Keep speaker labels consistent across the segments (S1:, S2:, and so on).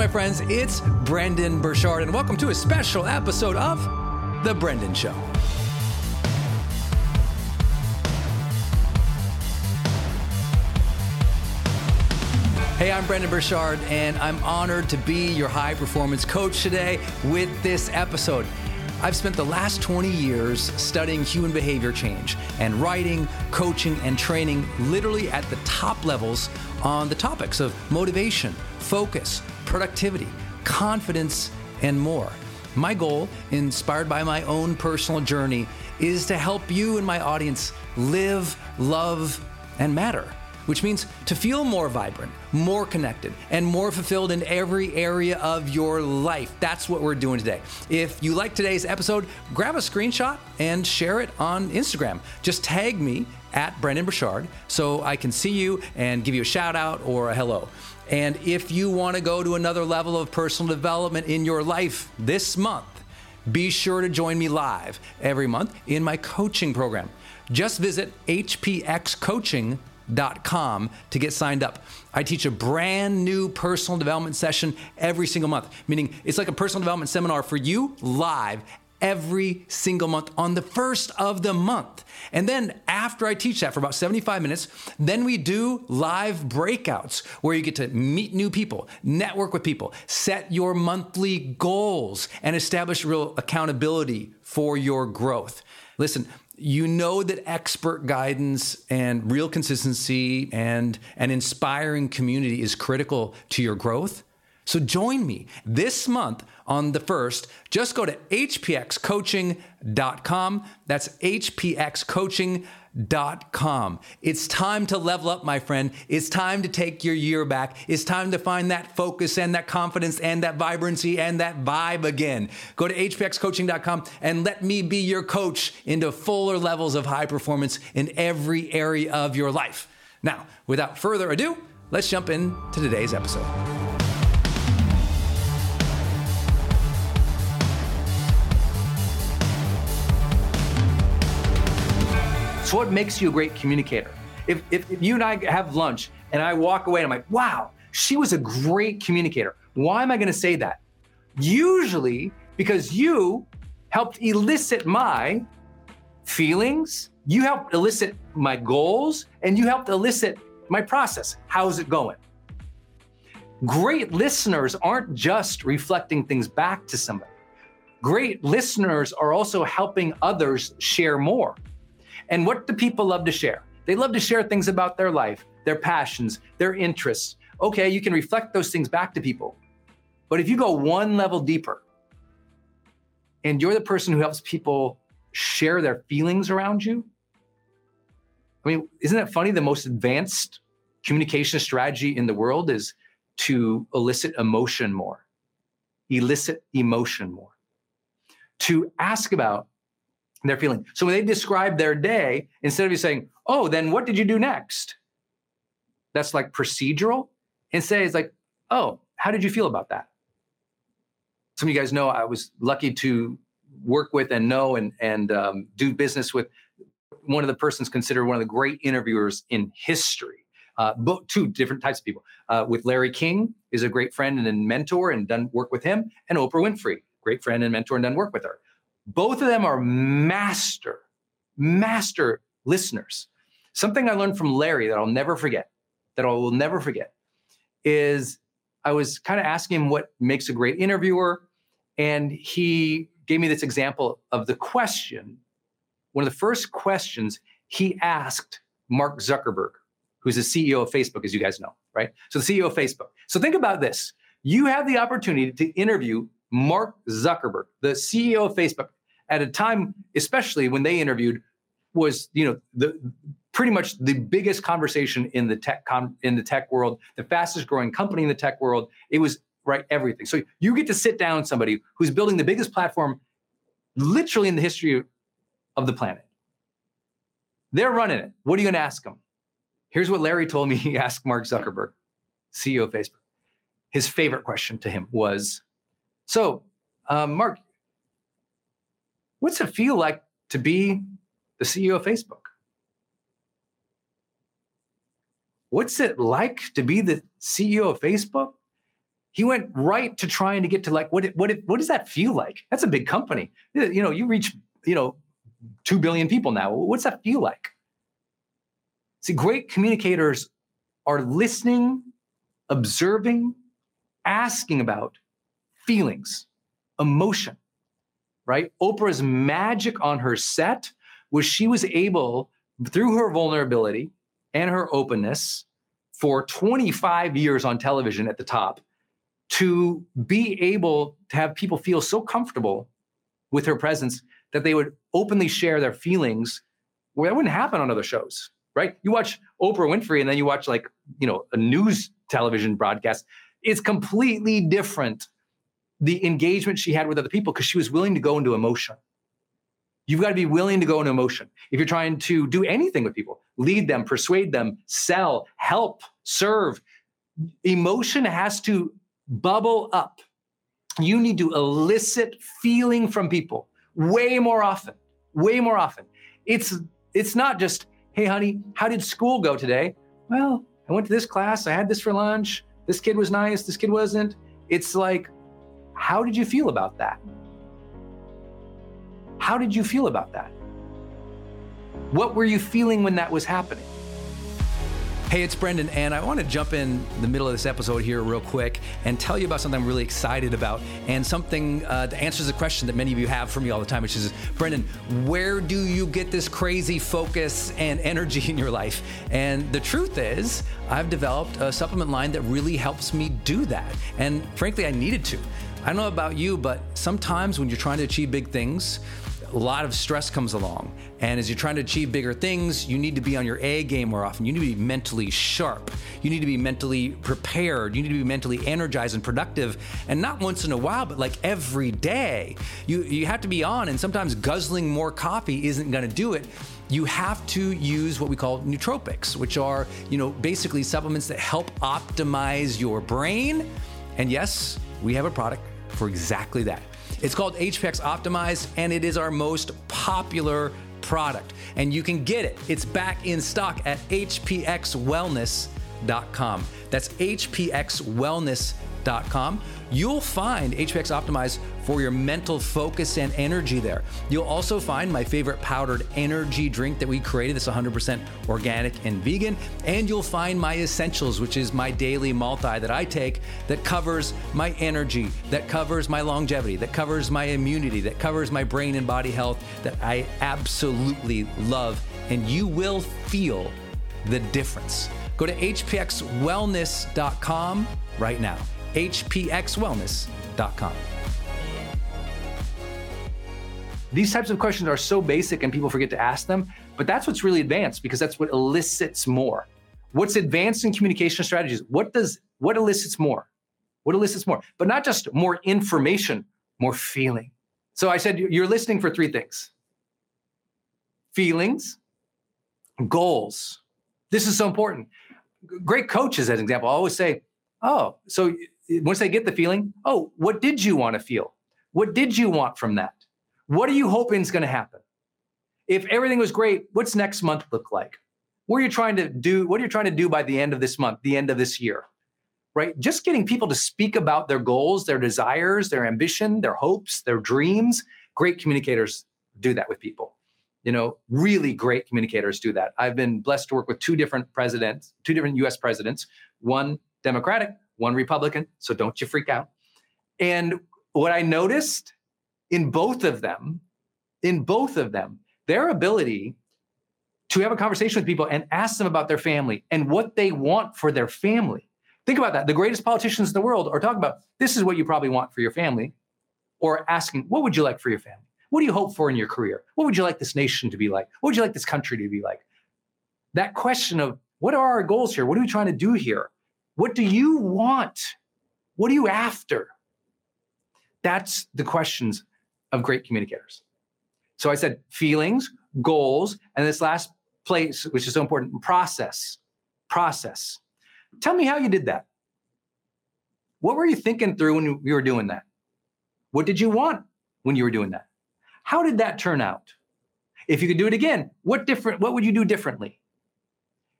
S1: my friends, it's Brendon Burchard, and welcome to a special episode of The Brendon Show. Hey, I'm Brendon Burchard, and I'm honored to be your high performance coach today with this episode. I've spent the last 20 years studying human behavior change and writing, coaching, and training literally at the top levels on the topics of motivation, focus, productivity, confidence, and more. My goal, inspired by my own personal journey, is to help you and my audience live, love, and matter, which means to feel more vibrant, more connected, and more fulfilled in every area of your life. That's what we're doing today. If you like today's episode, grab a screenshot and share it on Instagram. Just tag me at Brendon Burchard so I can see you and give you a shout out or a hello. And if you want to go to another level of personal development in your life this month, be sure to join me live every month in my coaching program. Just visit hpxcoaching.com to get signed up. I teach a brand new personal development session every single month, meaning it's like a personal development seminar for you live every single month on the first of the month. And then after I teach that for about 75 minutes, then we do live breakouts where you get to meet new people, network with people, set your monthly goals, and establish real accountability for your growth. Listen, you know that expert guidance and real consistency and an inspiring community is critical to your growth. So join me this month on the first. Just go to hpxcoaching.com. That's hpxcoaching.com. It's time to level up, my friend. It's time to take your year back. It's time to find that focus and that confidence and that vibrancy and that vibe again. Go to hpxcoaching.com and let me be your coach into fuller levels of high performance in every area of your life. Now, without further ado, let's jump into today's episode. So, what makes you a great communicator? If, if, if, you and I have lunch and I walk away and I'm like, wow, she was a great communicator. Why am I going to say that? Usually because you helped elicit my feelings, you helped elicit my goals, and you helped elicit my process. How's it going? Great listeners aren't just reflecting things back to somebody. Great listeners are also helping others share more. And what do people love to share? They love to share things about their life, their passions, their interests. Okay, you can reflect those things back to people. But if you go one level deeper and you're the person who helps people share their feelings around you, I mean, isn't that funny? The most advanced communication strategy in the world is to elicit emotion more, elicit emotion more, to ask about their feeling. So when they describe their day, instead of you saying, "Oh, then what did you do next?" That's like procedural. Instead, it's like, "Oh, how did you feel about that?" Some of you guys know I was lucky to work with and know and and um, do business with one of the persons considered one of the great interviewers in history. Uh, both two different types of people. Uh, with Larry King is a great friend and mentor, and done work with him, and Oprah Winfrey, great friend and mentor, and done work with her. Both of them are master, master listeners. Something I learned from Larry that I'll never forget, that I will never forget, is I was kind of asking him what makes a great interviewer. And he gave me this example of the question. One of the first questions he asked Mark Zuckerberg, who's the CEO of Facebook, as you guys know, right? So the CEO of Facebook. So think about this. You have the opportunity to interview Mark Zuckerberg, the CEO of Facebook at a time, especially when they interviewed, was you know the pretty much the biggest conversation in the tech com, in the tech world, the fastest growing company in the tech world. It was right everything. So you get to sit down somebody who's building the biggest platform, literally in the history of the planet. They're running it. What are you going to ask them? Here's what Larry told me he asked Mark Zuckerberg, CEO of Facebook. His favorite question to him was, "So, um, Mark, What's it feel like to be the CEO of Facebook? What's it like to be the CEO of Facebook? He went right to trying to get to like what what what does that feel like? That's a big company. You know, you reach you know two billion people now. What's that feel like? See, great communicators are listening, observing, asking about feelings, emotion right? Oprah's magic on her set was she was able, through her vulnerability and her openness, for 25 years on television at the top, to be able to have people feel so comfortable with her presence that they would openly share their feelings where that wouldn't happen on other shows, right? You watch Oprah Winfrey and then you watch like, you know, a news television broadcast. It's completely different the engagement she had with other people because she was willing to go into emotion. You've got to be willing to go into emotion. If you're trying to do anything with people, lead them, persuade them, sell, help, serve, emotion has to bubble up. You need to elicit feeling from people way more often, way more often. It's it's not just, "Hey honey, how did school go today?" Well, I went to this class, I had this for lunch. This kid was nice, this kid wasn't. It's like how did you feel about that? How did you feel about that? What were you feeling when that was happening? Hey, it's Brendon, and I want to jump in the middle of this episode here real quick and tell you about something I'm really excited about and something uh, that answers a question that many of you have for me all the time, which is, Brendon, where do you get this crazy focus and energy in your life? And the truth is, I've developed a supplement line that really helps me do that. And frankly, I needed to. I don't know about you, but sometimes when you're trying to achieve big things, a lot of stress comes along. And as you're trying to achieve bigger things, you need to be on your A game more often. You need to be mentally sharp. You need to be mentally prepared. You need to be mentally energized and productive. And not once in a while, but like every day. You, you have to be on. And sometimes guzzling more coffee isn't going to do it you have to use what we call nootropics, which are, you know, basically supplements that help optimize your brain. And yes, we have a product for exactly that. It's called HPX Optimized, and it is our most popular product. And you can get it. It's back in stock at hpxwellness.com. That's hpxwellness.com. You'll find HPX Optimized for your mental focus and energy there. You'll also find my favorite powdered energy drink that we created that's 100% organic and vegan. And you'll find my essentials, which is my daily multi that I take that covers my energy, that covers my longevity, that covers my immunity, that covers my brain and body health that I absolutely love. And you will feel the difference. Go to hpxwellness.com right now. hpxwellness.com. These types of questions are so basic and people forget to ask them, but that's what's really advanced because that's what elicits more. What's advanced in communication strategies? What does what elicits more? What elicits more? But not just more information, more feeling. So I said you're listening for three things. Feelings, goals. This is so important. Great coaches, as an example, always say, "Oh, so once they get the feeling, oh, what did you want to feel? What did you want from that? What are you hoping is going to happen? If everything was great, what's next month look like? What are you trying to do? What are you trying to do by the end of this month, the end of this year? Right? Just getting people to speak about their goals, their desires, their ambition, their hopes, their dreams. Great communicators do that with people. You know, really great communicators do that. I've been blessed to work with two different presidents, two different US presidents, one Democratic, one Republican. So don't you freak out. And what I noticed in both of them, in both of them, their ability to have a conversation with people and ask them about their family and what they want for their family. Think about that. The greatest politicians in the world are talking about this is what you probably want for your family, or asking, what would you like for your family? What do you hope for in your career? What would you like this nation to be like? What would you like this country to be like? That question of what are our goals here? What are we trying to do here? What do you want? What are you after? That's the questions of great communicators. So I said feelings, goals, and this last place, which is so important, process. Process. Tell me how you did that. What were you thinking through when you were doing that? What did you want when you were doing that? How did that turn out? If you could do it again, what different what would you do differently?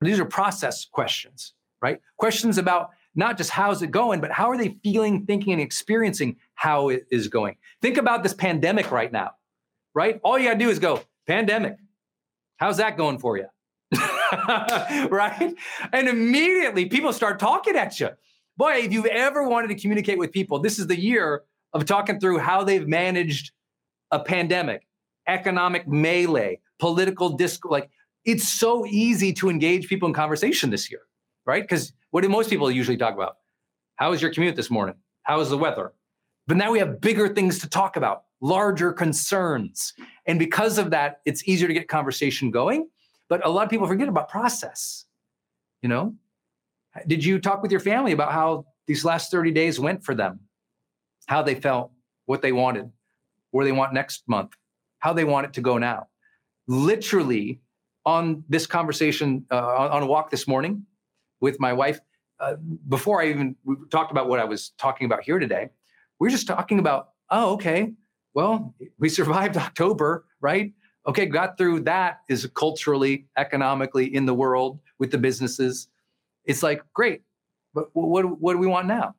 S1: These are process questions, right? Questions about not just how's it going, but how are they feeling, thinking, and experiencing how it is going? Think about this pandemic right now, right? All you got to do is go, pandemic. How's that going for you? right? And immediately people start talking at you. Boy, if you've ever wanted to communicate with people, this is the year of talking through how they've managed a pandemic, economic melee, political disc. Like it's so easy to engage people in conversation this year, right? Because what do most people usually talk about? How was your commute this morning? How was the weather? But now we have bigger things to talk about, larger concerns. And because of that, it's easier to get conversation going. But a lot of people forget about process. You know, did you talk with your family about how these last 30 days went for them? How they felt, what they wanted, where they want next month, how they want it to go now. Literally, on this conversation, uh, on a walk this morning, with my wife uh, before I even talked about what I was talking about here today. We are just talking about, oh, okay, well, we survived October, right? Okay, got through that is culturally, economically in the world with the businesses. It's like, great, but what, what do we want now?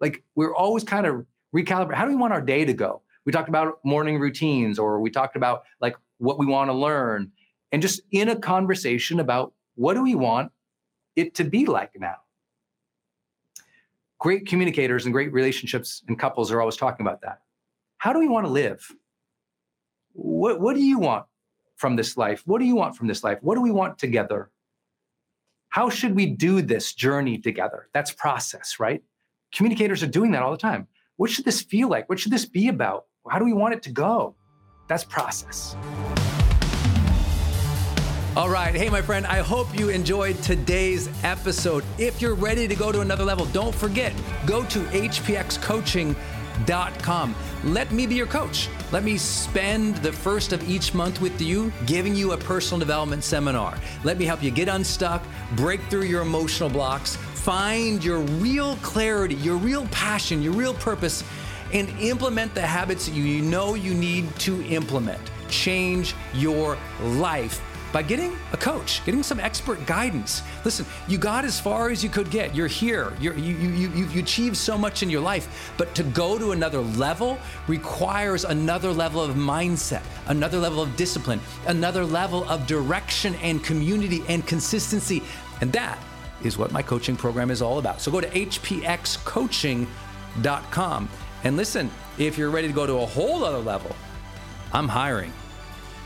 S1: Like, we're always kind of recalibrate. How do we want our day to go? We talked about morning routines, or we talked about like what we want to learn, and just in a conversation about what do we want it to be like now. Great communicators and great relationships and couples are always talking about that. How do we want to live? What, what do you want from this life? What do you want from this life? What do we want together? How should we do this journey together? That's process, right? Communicators are doing that all the time. What should this feel like? What should this be about? How do we want it to go? That's process. All right. Hey, my friend, I hope you enjoyed today's episode. If you're ready to go to another level, don't forget, go to hpxcoaching.com. Let me be your coach. Let me spend the first of each month with you, giving you a personal development seminar. Let me help you get unstuck, break through your emotional blocks, find your real clarity, your real passion, your real purpose, and implement the habits that you know you need to implement. Change your life by getting a coach, getting some expert guidance. Listen, you got as far as you could get. You're here. You're, you, you, you, you achieved so much in your life. But to go to another level requires another level of mindset, another level of discipline, another level of direction and community and consistency. And that is what my coaching program is all about. So go to hpxcoaching.com. And listen, if you're ready to go to a whole other level, I'm hiring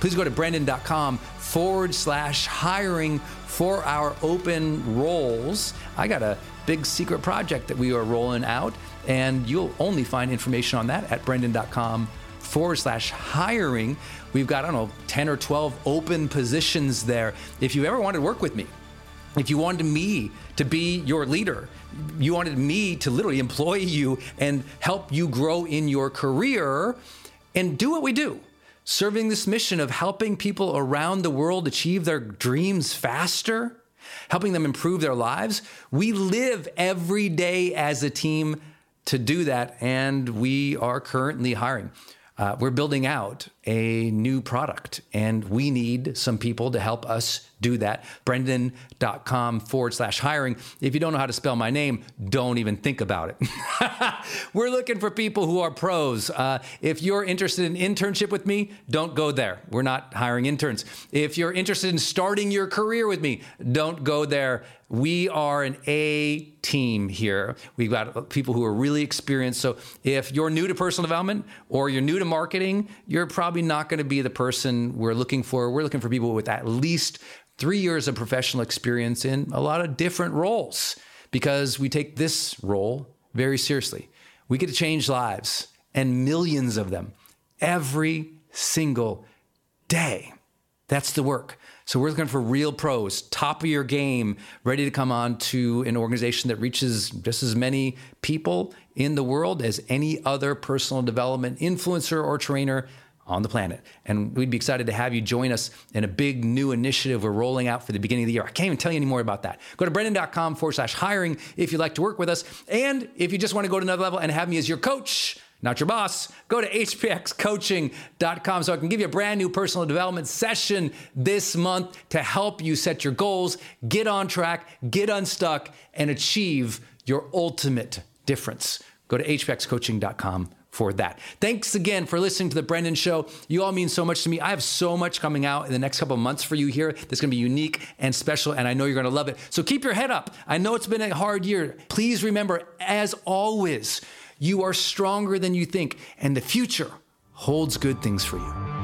S1: please go to brendon.com forward slash hiring for our open roles. I got a big secret project that we are rolling out, and you'll only find information on that at brendon.com forward slash hiring. We've got, I don't know, 10 or 12 open positions there. If you ever wanted to work with me, if you wanted me to be your leader, you wanted me to literally employ you and help you grow in your career and do what we do serving this mission of helping people around the world achieve their dreams faster, helping them improve their lives. We live every day as a team to do that, and we are currently hiring. Uh, we're building out a new product, and we need some people to help us do that. Brendon.com forward slash hiring. If you don't know how to spell my name, don't even think about it. We're looking for people who are pros. Uh, if you're interested in internship with me, don't go there. We're not hiring interns. If you're interested in starting your career with me, don't go there. We are an A team here. We've got people who are really experienced. So if you're new to personal development or you're new to marketing, you're probably not going to be the person we're looking for. We're looking for people with at least three years of professional experience in a lot of different roles because we take this role very seriously. We get to change lives and millions of them every single day. That's the work. So we're looking for real pros, top of your game, ready to come on to an organization that reaches just as many people in the world as any other personal development influencer or trainer on the planet. And we'd be excited to have you join us in a big new initiative we're rolling out for the beginning of the year. I can't even tell you any more about that. Go to brendon.com forward slash hiring if you'd like to work with us. And if you just want to go to another level and have me as your coach, not your boss, go to hpxcoaching.com so I can give you a brand new personal development session this month to help you set your goals, get on track, get unstuck, and achieve your ultimate difference. Go to hpxcoaching.com for that. Thanks again for listening to the Brendon Show. You all mean so much to me. I have so much coming out in the next couple months for you here that's going to be unique and special, and I know you're going to love it. So keep your head up. I know it's been a hard year. Please remember, as always, you are stronger than you think, and the future holds good things for you.